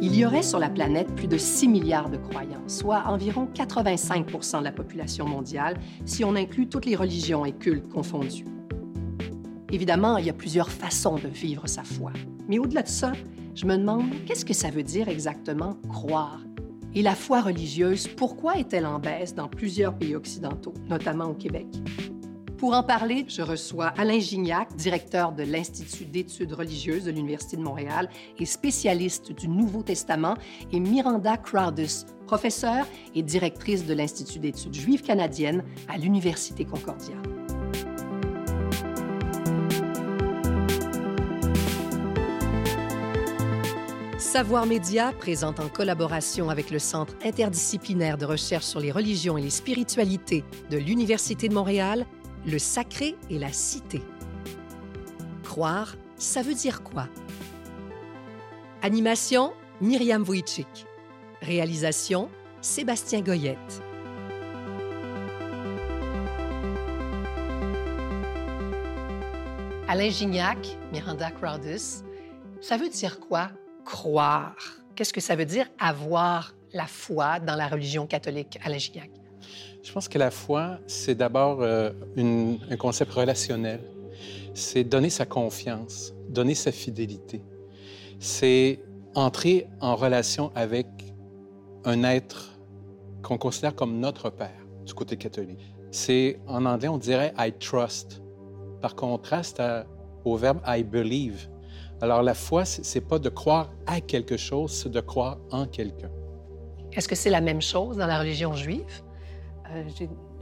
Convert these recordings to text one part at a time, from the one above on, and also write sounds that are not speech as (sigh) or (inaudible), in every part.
Il y aurait sur la planète plus de 6 milliards de croyants, soit environ 85% de la population mondiale si on inclut toutes les religions et cultes confondus. Évidemment, il y a plusieurs façons de vivre sa foi. Mais au-delà de ça, je me demande qu'est-ce que ça veut dire exactement croire et la foi religieuse, pourquoi est-elle en baisse dans plusieurs pays occidentaux, notamment au Québec? Pour en parler, je reçois Alain Gignac, directeur de l'Institut d'études religieuses de l'Université de Montréal et spécialiste du Nouveau Testament, et Miranda Crowdus, professeure et directrice de l'Institut d'études juives canadiennes à l'Université Concordia. Savoir Média présente en collaboration avec le Centre interdisciplinaire de recherche sur les religions et les spiritualités de l'Université de Montréal, le sacré et la cité. Croire, ça veut dire quoi? Animation, Myriam Wojcik. Réalisation, Sébastien Goyette. Alain Gignac, Miranda Crowdus, ça veut dire quoi? Croire. Qu'est-ce que ça veut dire avoir la foi dans la religion catholique à la? Je pense que la foi, c'est d'abord euh, un concept relationnel. C'est donner sa confiance, donner sa fidélité. C'est entrer en relation avec un être qu'on considère comme notre Père du côté catholique. C'est, en anglais, on dirait I trust, par contraste au verbe I believe, alors la foi, c'est pas de croire à quelque chose, c'est de croire en quelqu'un. Est-ce que c'est la même chose dans la religion juive? Euh,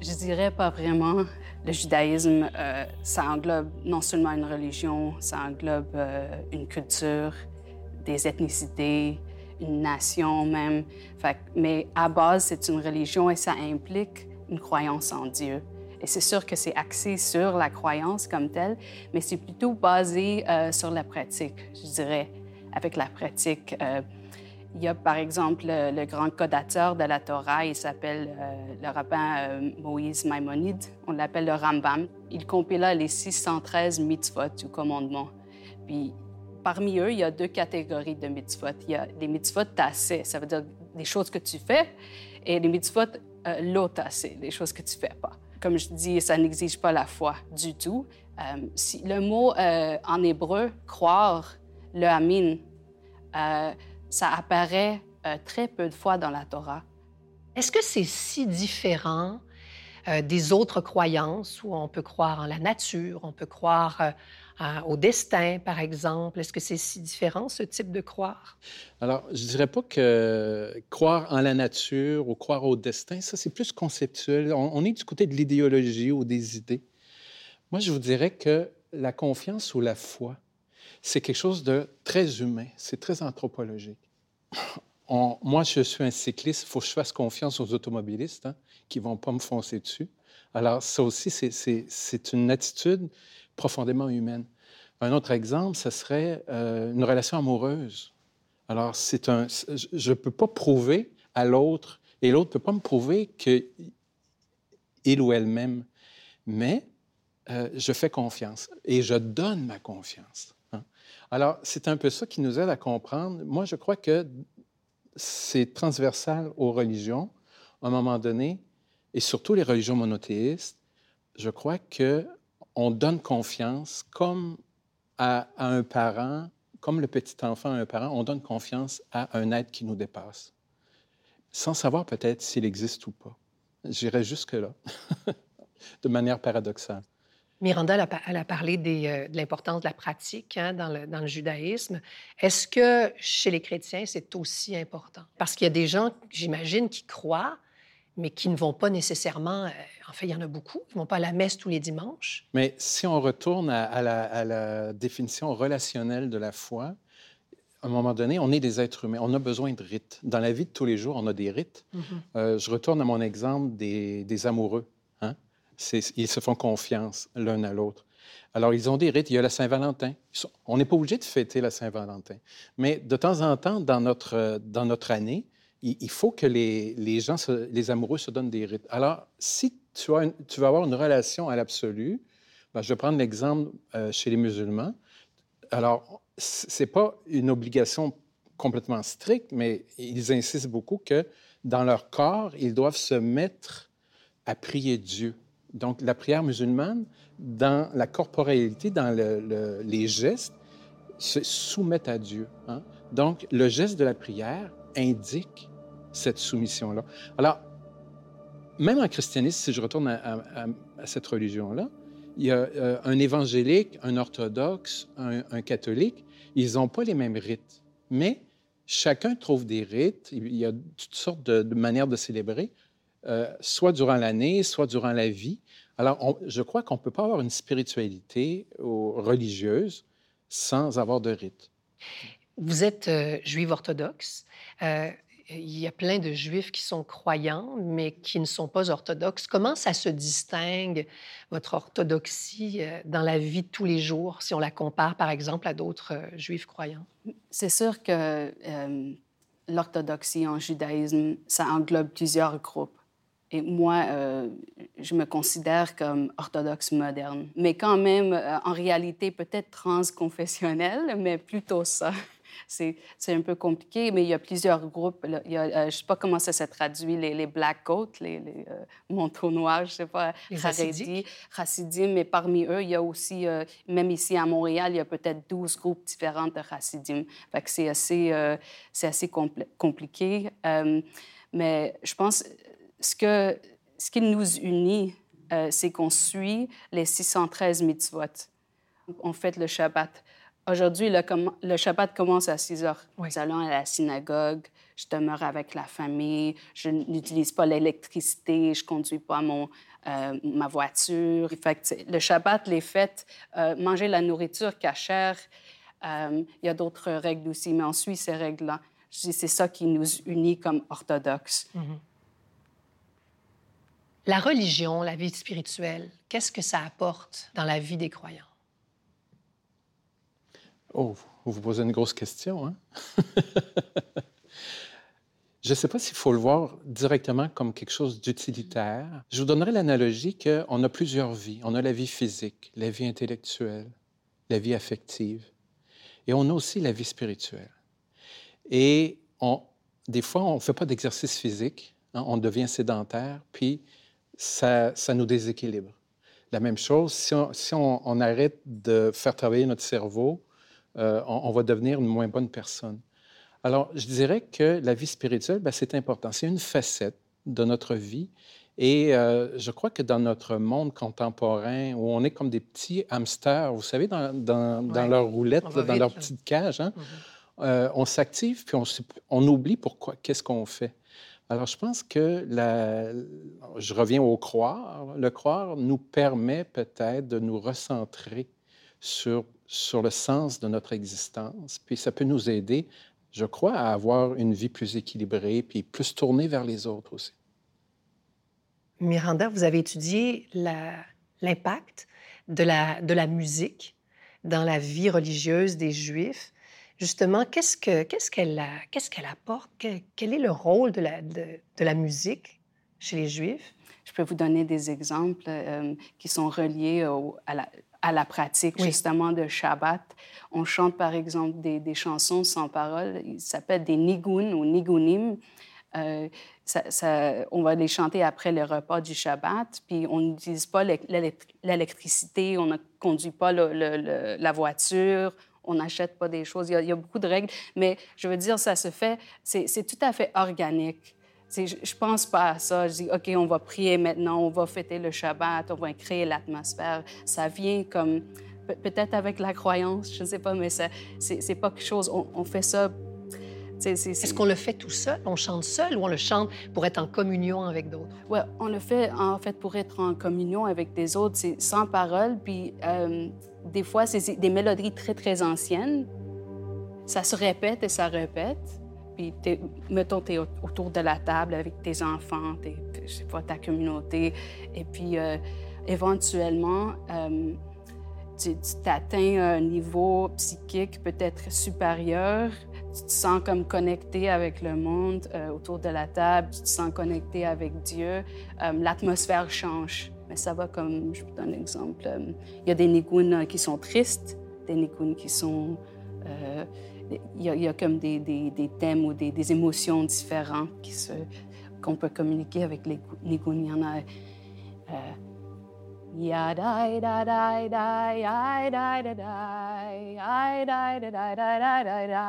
je, dirais pas vraiment. Le judaïsme, euh, ça englobe non seulement une religion, ça englobe euh, une culture, des ethnicités, une nation même. mais à base, c'est une religion et ça implique une croyance en Dieu. Et c'est sûr que c'est axé sur la croyance comme telle, mais c'est plutôt basé euh, sur la pratique, je dirais. Avec la pratique, euh, il y a par exemple le, grand codateur de la Torah, il s'appelle euh, le rabbin Moïse Maïmonide, on l'appelle le Rambam. Il compila les 613 mitzvot du commandement. Puis parmi eux, il y a deux catégories de mitzvot. Il y a les mitzvot tassés, ça veut dire des choses que tu fais, et les mitzvot euh, tassés, les choses que tu fais pas comme je dis, ça n'exige pas la foi du tout. Euh, si, le mot euh, en hébreu, croire, le amin, euh, ça apparaît très peu de fois dans la Torah. Est-ce que c'est si différent des autres croyances où on peut croire en la nature, on peut croire au destin, par exemple? Est-ce que c'est si différent, ce type de croire? Alors, je dirais pas que croire en la nature ou croire au destin, ça, c'est plus conceptuel. On, est du côté de l'idéologie ou des idées. Moi, je vous dirais que la confiance ou la foi, c'est quelque chose de très humain, c'est très anthropologique. Moi, je suis un cycliste, il faut que je fasse confiance aux automobilistes hein, qui ne vont pas me foncer dessus. Alors, ça aussi, c'est une attitude profondément humaine. Un autre exemple, ce serait euh, une relation amoureuse. Alors, c'est un, je ne peux pas prouver à l'autre, et l'autre ne peut pas me prouver qu'il ou elle-même, mais euh, je fais confiance et je donne ma confiance. Hein. Alors, c'est un peu ça qui nous aide à comprendre. Moi, je crois que c'est transversal aux religions, à un moment donné, et surtout les religions monothéistes. Je crois que on donne confiance comme à, un parent, comme le petit enfant à un parent, on donne confiance à un être qui nous dépasse, sans savoir peut-être s'il existe ou pas. J'irais jusque-là, (laughs) de manière paradoxale. Miranda, elle a, parlé euh, de l'importance de la pratique hein, dans, le, dans, le, judaïsme. Est-ce que chez les chrétiens, c'est aussi important? Parce qu'il y a des gens, j'imagine, qui croient, mais qui ne vont pas nécessairement, euh, en fait, il y en a beaucoup, qui ne vont pas à la messe tous les dimanches. Mais si on retourne à, la, définition relationnelle de la foi, à un moment donné, on est des êtres humains, on a besoin de rites. Dans la vie de tous les jours, on a des rites. Mm-hmm. Euh, je retourne à mon exemple des, amoureux. Ils se font confiance l'un à l'autre. Alors, ils ont des rites. Il y a la Saint-Valentin. On n'est pas obligé de fêter la Saint-Valentin. Mais de temps en temps, dans notre, dans notre année, il, faut que les, les gens, les amoureux se donnent des rites. Alors, si tu, as tu vas avoir une relation à l'absolu, ben, je vais prendre l'exemple euh, chez les musulmans. Alors, ce n'est pas une obligation complètement stricte, mais ils insistent beaucoup que dans leur corps, ils doivent se mettre à prier Dieu. Donc, la prière musulmane, dans la corporalité, dans les gestes, se soumettent à Dieu. Hein. Donc, le geste de la prière indique cette soumission-là. Alors, même en christianisme, si je retourne à, cette religion-là, il y a euh, un évangélique, un orthodoxe, un, catholique, ils n'ont pas les mêmes rites. Mais chacun trouve des rites. Il y a toutes sortes de, manières de célébrer, euh, soit durant l'année, soit durant la vie. Alors, je crois qu'on ne peut pas avoir une spiritualité religieuse sans avoir de rite. Vous êtes euh, juive orthodoxe. Euh, il y a plein de juifs qui sont croyants, mais qui ne sont pas orthodoxes. Comment ça se distingue, votre orthodoxie, euh, dans la vie de tous les jours, si on la compare, par exemple, à d'autres juifs croyants? C'est sûr que l'orthodoxie en judaïsme, ça englobe plusieurs groupes. Et moi, euh, je me considère comme orthodoxe moderne, mais quand même, euh, en réalité, peut-être transconfessionnelle, (laughs) mais plutôt ça. (laughs) C'est un peu compliqué, mais il y a plusieurs groupes. Il y a, euh, je ne sais pas comment ça se traduit, les, les black coats, les, les manteaux noirs, je ne sais pas, les chassidim, mais parmi eux, il y a aussi, même ici à Montréal, il y a peut-être 12 groupes différents de chassidim. c'est assez, c'est assez compliqué. mais je pense ce, que, ce qui nous unit, euh, c'est qu'on suit les 613 mitzvot. On fête le Shabbat. Aujourd'hui, le, le, Shabbat commence à 6 heures. Nous allons à la synagogue, je demeure avec la famille, je n'utilise pas l'électricité, je ne conduis pas mon, euh, ma voiture. Fait le Shabbat, les fêtes, euh, manger la nourriture cachère, il y a d'autres règles aussi, mais on suit ces règles-là. C'est ça qui nous unit comme orthodoxes. Mm-hmm. La religion, la vie spirituelle, qu'est-ce que ça apporte dans la vie des croyants? Oh, vous posez une grosse question, hein? (laughs) Je ne sais pas s'il faut le voir directement comme quelque chose d'utilitaire. Je vous donnerai l'analogie qu'on a plusieurs vies. On a la vie physique, la vie intellectuelle, la vie affective, et on a aussi la vie spirituelle. Et des fois, on ne fait pas d'exercice physique, hein, on devient sédentaire, puis ça, nous déséquilibre. La même chose, si on, arrête de faire travailler notre cerveau, euh, on, va devenir une moins bonne personne. Alors, je dirais que la vie spirituelle, ben, c'est important. C'est une facette de notre vie. Et euh, je crois que dans notre monde contemporain, où on est comme des petits hamsters, vous savez, dans, leur roulette, dans leur petite cage, hein, mm-hmm. euh, on s'active, puis on, on oublie pourquoi, qu'est-ce qu'on fait. Alors, je pense que je reviens au croire. Le croire nous permet peut-être de nous recentrer sur, sur le sens de notre existence. Puis ça peut nous aider, je crois, à avoir une vie plus équilibrée, puis plus tournée vers les autres aussi. Miranda, vous avez étudié l'impact de la, de la musique dans la vie religieuse des Juifs justement, qu'est-ce qu'elle qu'est-ce qu'elle apporte? Quel, est le rôle de la, de, la musique chez les Juifs? Je peux vous donner des exemples euh, qui sont reliés à, la, à, la, pratique justement de Shabbat. On chante par exemple des, des chansons sans paroles, ils s'appellent des nigun ou nigunim. Euh, ça, on va les chanter après le repas du Shabbat, puis on n'utilise pas l'électricité, on ne conduit pas la voiture, on n'achète pas des choses. Il y, a, beaucoup de règles, mais je veux dire, ça se fait, c'est tout à fait organique. Je, je pense pas à ça. Je dis, OK, on va prier maintenant, on va fêter le Shabbat, on va créer l'atmosphère. Ça vient comme, peut-être avec la croyance, je ne sais pas, mais c'est pas quelque chose, on, fait ça est-ce qu'on le fait tout seul? On chante seul ou on le chante pour être en communion avec d'autres? Oui, on le fait en fait pour être en communion avec des autres. C'est sans parole, puis euh, des fois, c'est des mélodies très, très anciennes. Ça se répète et ça répète. Puis, mettons, tu es autour de la table avec tes enfants, tes, je sais pas, ta communauté. Et puis, euh, éventuellement, euh, tu, t'atteins un niveau psychique peut-être supérieur. tu te sens comme connecté avec le monde euh, autour de la table, tu te sens connecté avec Dieu, euh, l'atmosphère change. Mais ça va comme, je vous donne un exemple, euh, il y a des nigunes qui sont tristes, des nigunes qui sont... Il y, a, comme des, des, des thèmes ou des, des, émotions différentes qu'on peut communiquer avec les nigunes. Il y en a... Ya da da da da ya da da da da da da da da da da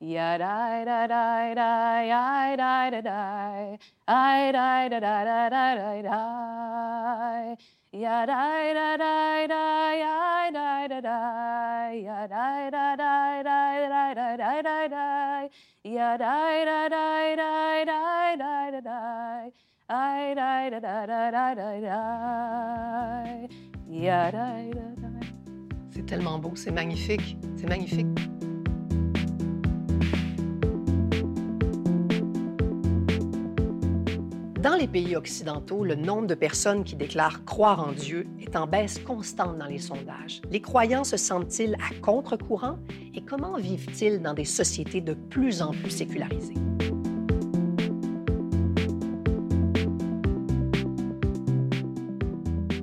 ya da da da da ya da da da I da da da da da da da ya da da da da da da da ya da da da da da da da da da ya da da da da da da da da c'est tellement beau, c'est magnifique, c'est magnifique. Dans les pays occidentaux, le nombre de personnes qui déclarent croire en Dieu est en baisse constante dans les sondages. Les croyants se sentent-ils à contre-courant? Et comment vivent-ils dans des sociétés de plus en plus sécularisées?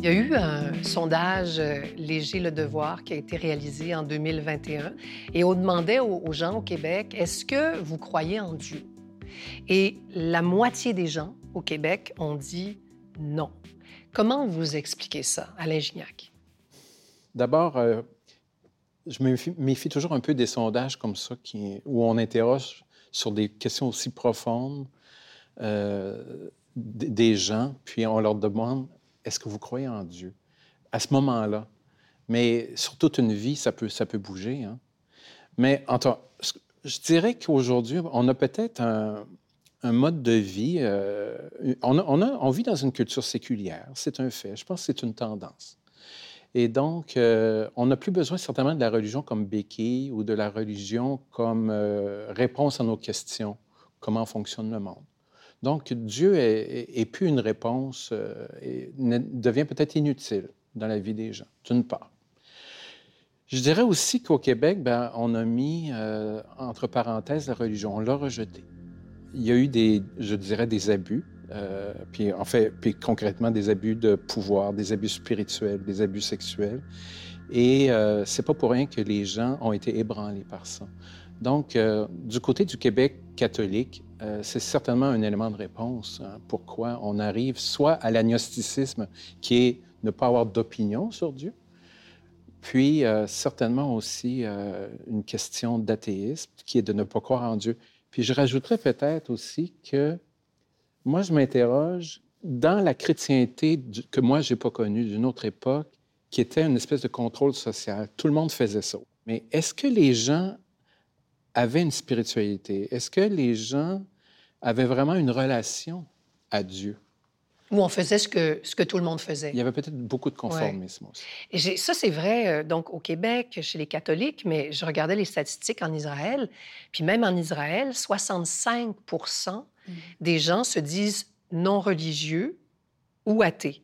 Il y a eu un sondage euh, Léger le devoir qui a été réalisé en 2021 et on demandait aux gens au Québec, est-ce que vous croyez en Dieu? Et la moitié des gens au Québec ont dit non. Comment vous expliquez ça, Alain Gignac? D'abord, euh, je me méfie toujours un peu des sondages comme ça où on interroge sur des questions aussi profondes euh, des gens, puis on leur demande est-ce que vous croyez en Dieu? À ce moment-là. Mais sur toute une vie, ça peut, ça peut bouger. Hein? Mais en je dirais qu'aujourd'hui, on a peut-être un, mode de vie. Euh, on, vit dans une culture séculière, c'est un fait. Je pense que c'est une tendance. Et donc, euh, on n'a plus besoin certainement de la religion comme béquille ou de la religion comme euh, réponse à nos questions, comment fonctionne le monde. Donc, Dieu est, plus une réponse euh, et devient peut-être inutile dans la vie des gens, d'une part. Je dirais aussi qu'au Québec, ben, on a mis, euh, entre parenthèses, la religion, on l'a rejeté. Il y a eu des, je dirais, des abus, euh, puis en fait, puis concrètement, des abus de pouvoir, des abus spirituels, des abus sexuels. Et c'est pas pour rien que les gens ont été ébranlés par ça. Donc, du côté du Québec catholique, euh, c'est certainement un élément de réponse hein, pourquoi on arrive soit à l'agnosticisme, qui est ne pas avoir d'opinion sur Dieu, puis euh, certainement aussi euh, une question d'athéisme, qui est de ne pas croire en Dieu. Puis je rajouterais peut-être aussi que moi, je m'interroge dans la chrétienté que moi, je n'ai pas connue d'une autre époque, qui était une espèce de contrôle social. Tout le monde faisait ça. Mais est-ce que les gens avaient une spiritualité? Est-ce que les gens avait vraiment une relation à Dieu. Où on faisait ce que, ce que tout le monde faisait. Il y avait peut-être beaucoup de conformisme aussi. Et ça, c'est vrai euh, donc au Québec, chez les catholiques, mais je regardais les statistiques en Israël. Puis même en Israël, 65 mm. des gens se disent non religieux ou athées.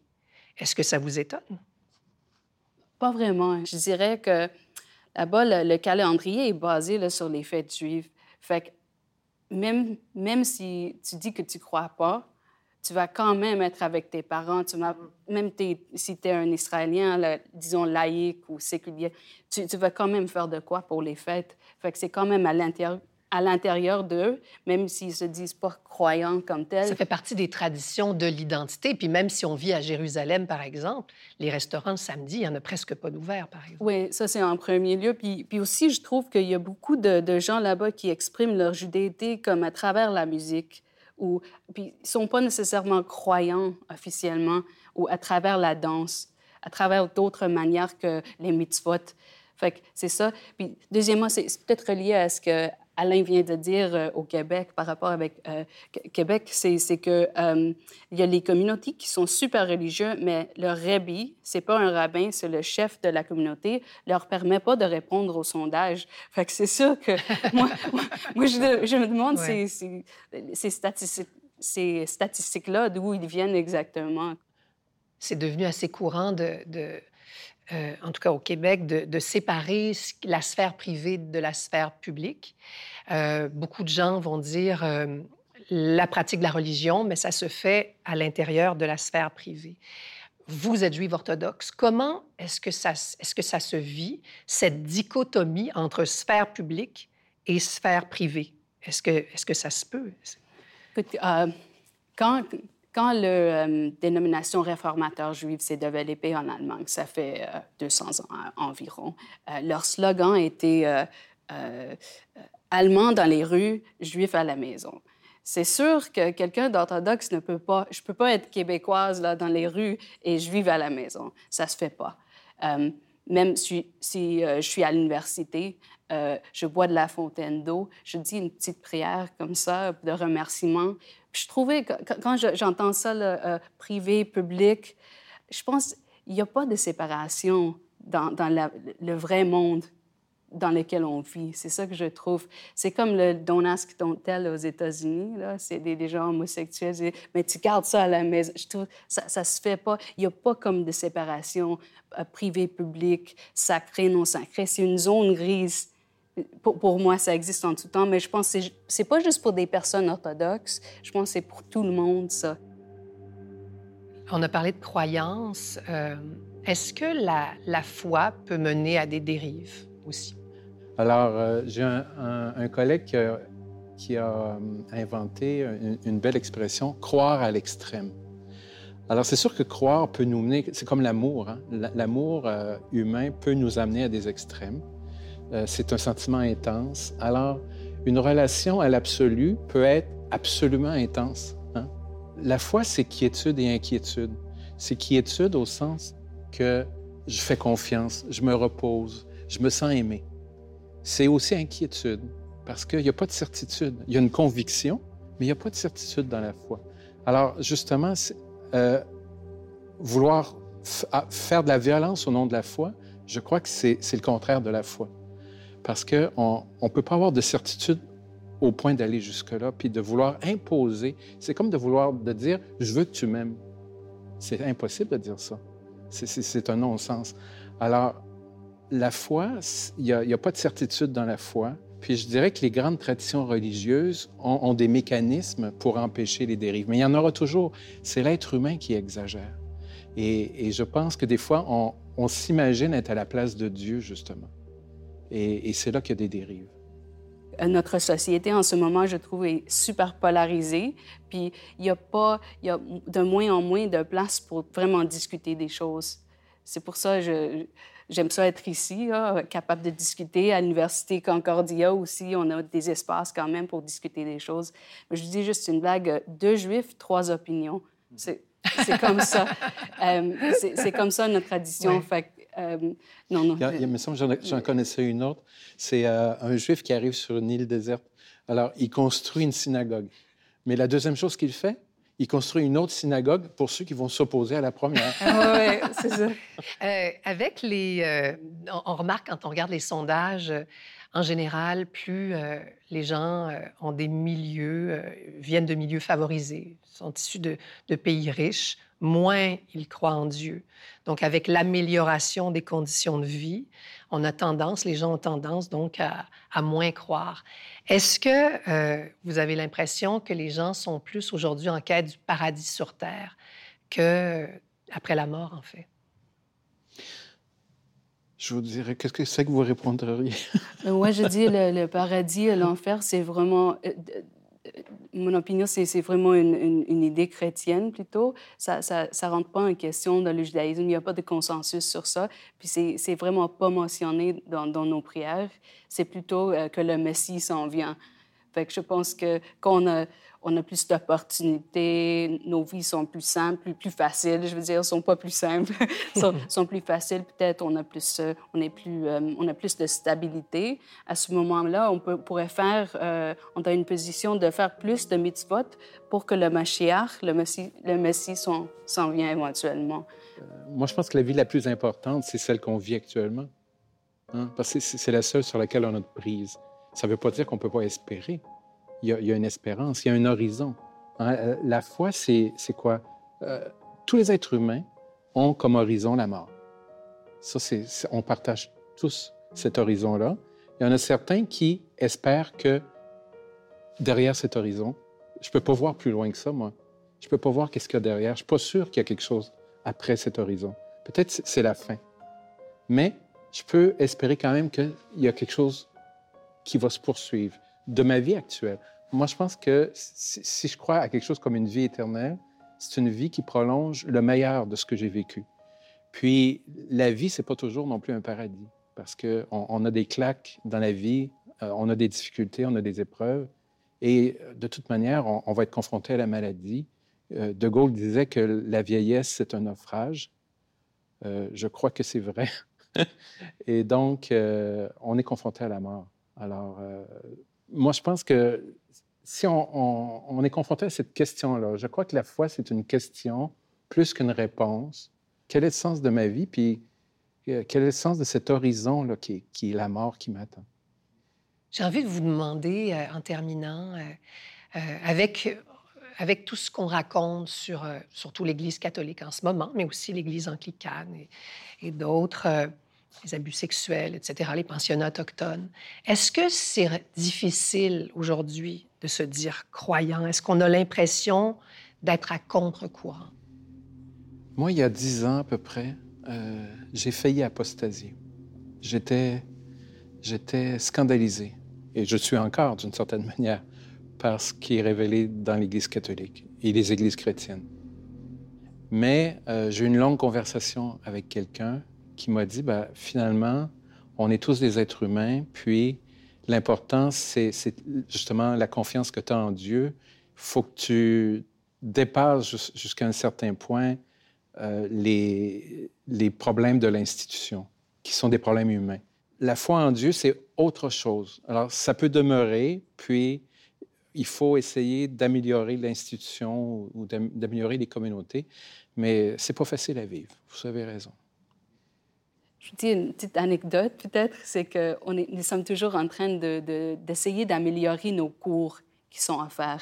Est-ce que ça vous étonne? Pas vraiment. Je dirais que là-bas, le, calendrier est basé sur les fêtes juives. Fait que même, même si tu dis que tu crois pas, tu vas quand même être avec tes parents. Tu vas, même si tu es un Israélien, disons laïque ou séculier, tu, vas quand même faire de quoi pour les fêtes. C'est quand même à l'intérieur à l'intérieur d'eux, même s'ils se disent pas croyants comme tels. Ça fait partie des traditions de l'identité. Puis même si on vit à Jérusalem, par exemple, les restaurants le samedi, il n'y en a presque pas d'ouverts, par exemple. Oui, ça c'est en premier lieu. Puis, puis aussi, je trouve qu'il y a beaucoup de, de gens là-bas qui expriment leur judéité comme à travers la musique. Ou, puis ils sont pas nécessairement croyants officiellement, ou à travers la danse, à travers d'autres manières que les mitzvot. Fait que c'est ça. Puis deuxièmement, c'est peut-être relié à ce que Alain vient de dire euh, au Québec par rapport avec euh, Québec, c'est que euh, il y a les communautés qui sont super religieux, mais leur rabbi, c'est pas un rabbin, c'est le chef de la communauté, leur permet pas de répondre au sondage. Fait que c'est sûr que (laughs) moi, moi je, je, me demande ces, ces, statistiques, statistiques-là, d'où ils viennent exactement. C'est devenu assez courant de, de euh, en tout cas au Québec, de, séparer la sphère privée de la sphère publique. Euh, beaucoup de gens vont dire euh, la pratique de la religion, mais ça se fait à l'intérieur de la sphère privée. Vous êtes juive orthodoxe. Comment est-ce que, ça, se vit, cette dichotomie entre sphère publique et sphère privée? Est-ce que, est-ce que ça se peut? quand, quand la euh, dénomination réformateur juive s'est développée en Allemagne, ça fait 200 euh, ans environ, euh, leur slogan était Allemand dans les rues, juif à la maison. C'est sûr que quelqu'un d'orthodoxe ne peut pas, je peux pas être québécoise là dans les rues et juive à la maison. Ça se fait pas. Même si, si je suis à l'université, je bois de la fontaine d'eau, je dis une petite prière comme ça de remerciement, je trouvais que quand j'entends ça, euh, privé, public, je pense qu'il n'y a pas de séparation dans, le vrai monde dans lequel on vit. C'est ça que je trouve. C'est comme le don't ask, don't tell aux États-Unis. C'est des, gens homosexuels. Mais tu gardes ça à la maison. Je trouve ça ne se fait pas. Il n'y a pas comme de séparation euh, privé-public, sacré, non sacré. C'est une zone grise pour, moi, ça existe en tout temps, mais je pense que c'est pas juste pour des personnes orthodoxes. Je pense que c'est pour tout le monde, ça. On a parlé de croyance. Euh, est-ce que la, foi peut mener à des dérives aussi? Alors, euh, j'ai un, collègue qui a, euh, inventé une, belle expression, croire à l'extrême. Alors, c'est sûr que croire peut nous mener, c'est comme l'amour. Hein. L'amour humain peut nous amener à des extrêmes. Euh, c'est un sentiment intense. Alors, une relation à l'absolu peut être absolument intense. Hein. La foi, c'est quiétude et inquiétude. C'est quiétude au sens que je fais confiance, je me repose, je me sens aimé. C'est aussi inquiétude parce qu'il n'y a pas de certitude. Il y a une conviction, mais il n'y a pas de certitude dans la foi. Alors, justement, euh, vouloir faire de la violence au nom de la foi, je crois que c'est le contraire de la foi parce qu'on ne peut pas avoir de certitude au point d'aller jusque-là, puis de vouloir imposer. C'est comme de vouloir de dire je veux que tu m'aimes. C'est impossible de dire ça. C'est un non-sens. Alors, la foi, il n'y a, pas de certitude dans la foi. Puis je dirais que les grandes traditions religieuses ont, des mécanismes pour empêcher les dérives. Mais il y en aura toujours. C'est l'être humain qui exagère. Et, je pense que des fois, on s'imagine être à la place de Dieu, justement. Et, c'est là qu'il y a des dérives. Euh, notre société en ce moment, je trouve, est super polarisée. Puis il y a pas, il y a de moins en moins de place pour vraiment discuter des choses. C'est pour ça que j'aime ça être ici, capable de discuter. À l'Université Concordia aussi, on a des espaces quand même pour discuter des choses. Mais je dis juste une blague, deux juifs, trois opinions. C'est comme ça. (laughs) Euh, c'est comme ça notre tradition. Fait euh, non, non. Il, me semble que j'en connaissais une autre. C'est euh, un juif qui arrive sur une île déserte. Alors, il construit une synagogue. Mais la deuxième chose qu'il fait, il construit une autre synagogue pour ceux qui vont s'opposer à la première. Ah oui, c'est ça. (laughs) Euh, avec les... on, remarque quand on regarde les sondages, en général, plus les gens ont des milieux, viennent de milieux favorisés, sont issus de, de pays riches, moins ils croient en Dieu. Donc, avec l'amélioration des conditions de vie, on a tendance, les gens ont tendance donc à, moins croire. Est-ce que euh, vous avez l'impression que les gens sont plus aujourd'hui en quête du paradis sur Terre que après la mort, en fait? Je vous dirais, qu'est-ce que c'est que vous répondriez? Moi, je dis le, le paradis et l'enfer, c'est vraiment euh, mon opinion, c'est vraiment une, idée chrétienne plutôt. Ça ne rentre pas en question dans le judaïsme. Il n'y a pas de consensus sur ça. Puis c'est vraiment pas mentionné dans, dans nos prières. C'est plutôt euh, que le Messie s'en vient. Fait que je pense que qu'on a on a plus d'opportunités, nos vies sont plus simples, plus, faciles. Je veux dire, sont pas plus simples, (laughs) sont, (laughs) sont plus faciles. Peut-être on a plus, euh, on est plus, euh, on a plus de stabilité. À ce moment-là, on peut, pourrait faire, euh, on a une position de faire plus de mitzvot pour que le Mashiach, le Messie, le Messie s'en vient éventuellement. moi, je pense que la vie la plus importante, c'est celle qu'on vit actuellement. Hein? Parce que c'est la seule sur laquelle on a de prise. Ça ne veut pas dire qu'on ne peut pas espérer il y, a, une espérance, il y a un horizon. Hein, euh, la foi, c'est quoi? Euh, tous les êtres humains ont comme horizon la mort. Ça, on partage tous cet horizon-là. Il y en a certains qui espèrent que derrière cet horizon, je ne peux pas voir plus loin que ça, moi. Je ne peux pas voir qu'est-ce qu'il y a derrière. Je ne suis pas sûr qu'il y a quelque chose après cet horizon. Peut-être c'est la fin. Mais je peux espérer quand même qu'il y a quelque chose qui va se poursuivre de ma vie actuelle. Moi, je pense que si je crois à quelque chose comme une vie éternelle, c'est une vie qui prolonge le meilleur de ce que j'ai vécu. Puis, la vie, c'est pas toujours non plus un paradis, parce qu'on on a des claques dans la vie, euh, on a des difficultés, on a des épreuves, et de toute manière, on, va être confronté à la maladie. Euh, de Gaulle disait que la vieillesse, c'est un naufrage. Euh, je crois que c'est vrai. (laughs) et donc, on est confronté à la mort. Alors, moi, je pense que si on, est confronté à cette question-là, je crois que la foi, c'est une question plus qu'une réponse. Quel est le sens de ma vie? Puis euh, quel est le sens de cet horizon là, qui, est la mort qui m'attend? J'ai envie de vous demander, euh, en terminant, euh, avec, tout ce qu'on raconte sur surtout l'Église catholique en ce moment, mais aussi l'Église anglicane et d'autres, les abus sexuels, etc., les pensionnats autochtones, est-ce que c'est difficile aujourd'hui de se dire croyant? Est-ce qu'on a l'impression d'être à contre-courant? Moi, il y a dix ans à peu près, euh, j'ai failli apostasier. J'étais, j'étais scandalisé, et je suis encore d'une certaine (laughs) manière, par ce qui est révélé dans l'Église catholique et les églises chrétiennes. Mais euh, j'ai eu une longue conversation avec quelqu'un qui m'a dit, ben, finalement, on est tous des êtres humains, puis L'important, c'est justement la confiance que tu as en Dieu. Il faut que tu dépasses jusqu'à un certain point euh, les, les problèmes de l'institution, qui sont des problèmes humains. La foi en Dieu, c'est autre chose. Alors, ça peut demeurer, puis il faut essayer d'améliorer l'institution ou d'améliorer les communautés, mais c'est pas facile à vivre. Vous avez raison. Une petite anecdote peut-être, c'est que est, nous sommes toujours en train d'essayer de, d'améliorer nos cours qui sont à faire.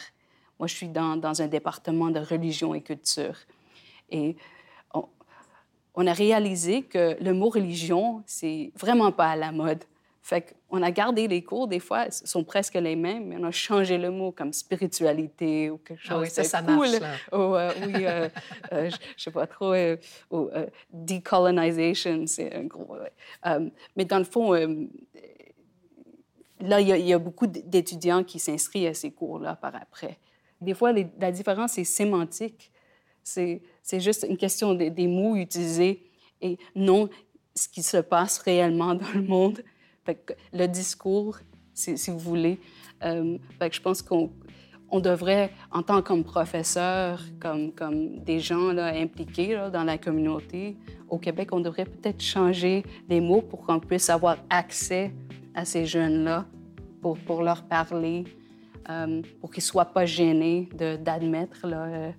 Moi, je suis dans, dans un département de religion et culture. Et on, on a réalisé que le mot religion, c'est vraiment pas à la mode. Fait qu'on a gardé les cours, des fois, sont presque les mêmes, mais on a changé le mot comme spiritualité ou quelque chose. Ah oui, ça, ça marche. Euh, (laughs) oui, euh, euh, je ne sais pas trop. ou decolonization, c'est un gros. mais dans le fond, là, il y, a beaucoup d'étudiants qui s'inscrivent à ces cours-là par après. Des fois, la différence est sémantique. C'est juste une question des mots utilisés et non ce qui se passe réellement (laughs) dans le monde le discours, si, vous voulez, euh, je pense qu'on on devrait, en tant que professeur, comme, des gens impliqués dans la communauté, au Québec, on devrait peut-être changer les mots pour qu'on puisse avoir accès à ces jeunes-là, pour, leur parler, euh, pour qu'ils ne soient pas gênés d'admettre euh,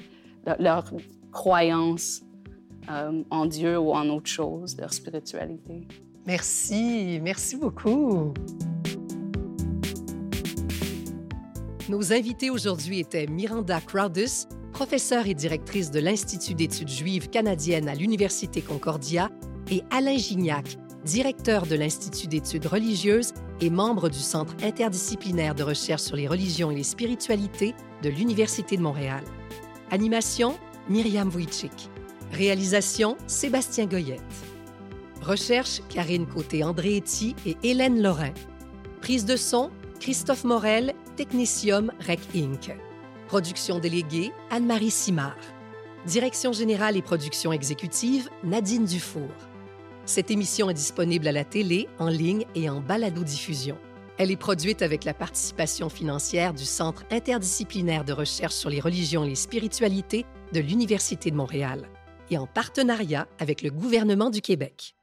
leur croyance en Dieu ou en autre chose, leur spiritualité. Merci, merci beaucoup. Nos invités aujourd'hui étaient Miranda Crowdus, professeure et directrice de l'Institut d'études juives canadiennes à l'Université Concordia, et Alain Gignac, directeur de l'Institut d'études religieuses et membre du Centre interdisciplinaire de recherche sur les religions et les spiritualités de l'Université de Montréal. Animation, Myriam Wojcik. Réalisation, Sébastien Goyette. Recherche, Karine Côté-Andréetti et Hélène Lorrain. Prise de son, Christophe Morel, Technicium Rec Inc. Production déléguée, Anne-Marie Simard. Direction générale et production exécutive, Nadine Dufour. Cette émission est disponible à la télé, en ligne et en balado-diffusion. Elle est produite avec la participation financière du Centre interdisciplinaire de recherche sur les religions et les spiritualités de l'Université de Montréal et en partenariat avec le gouvernement du Québec.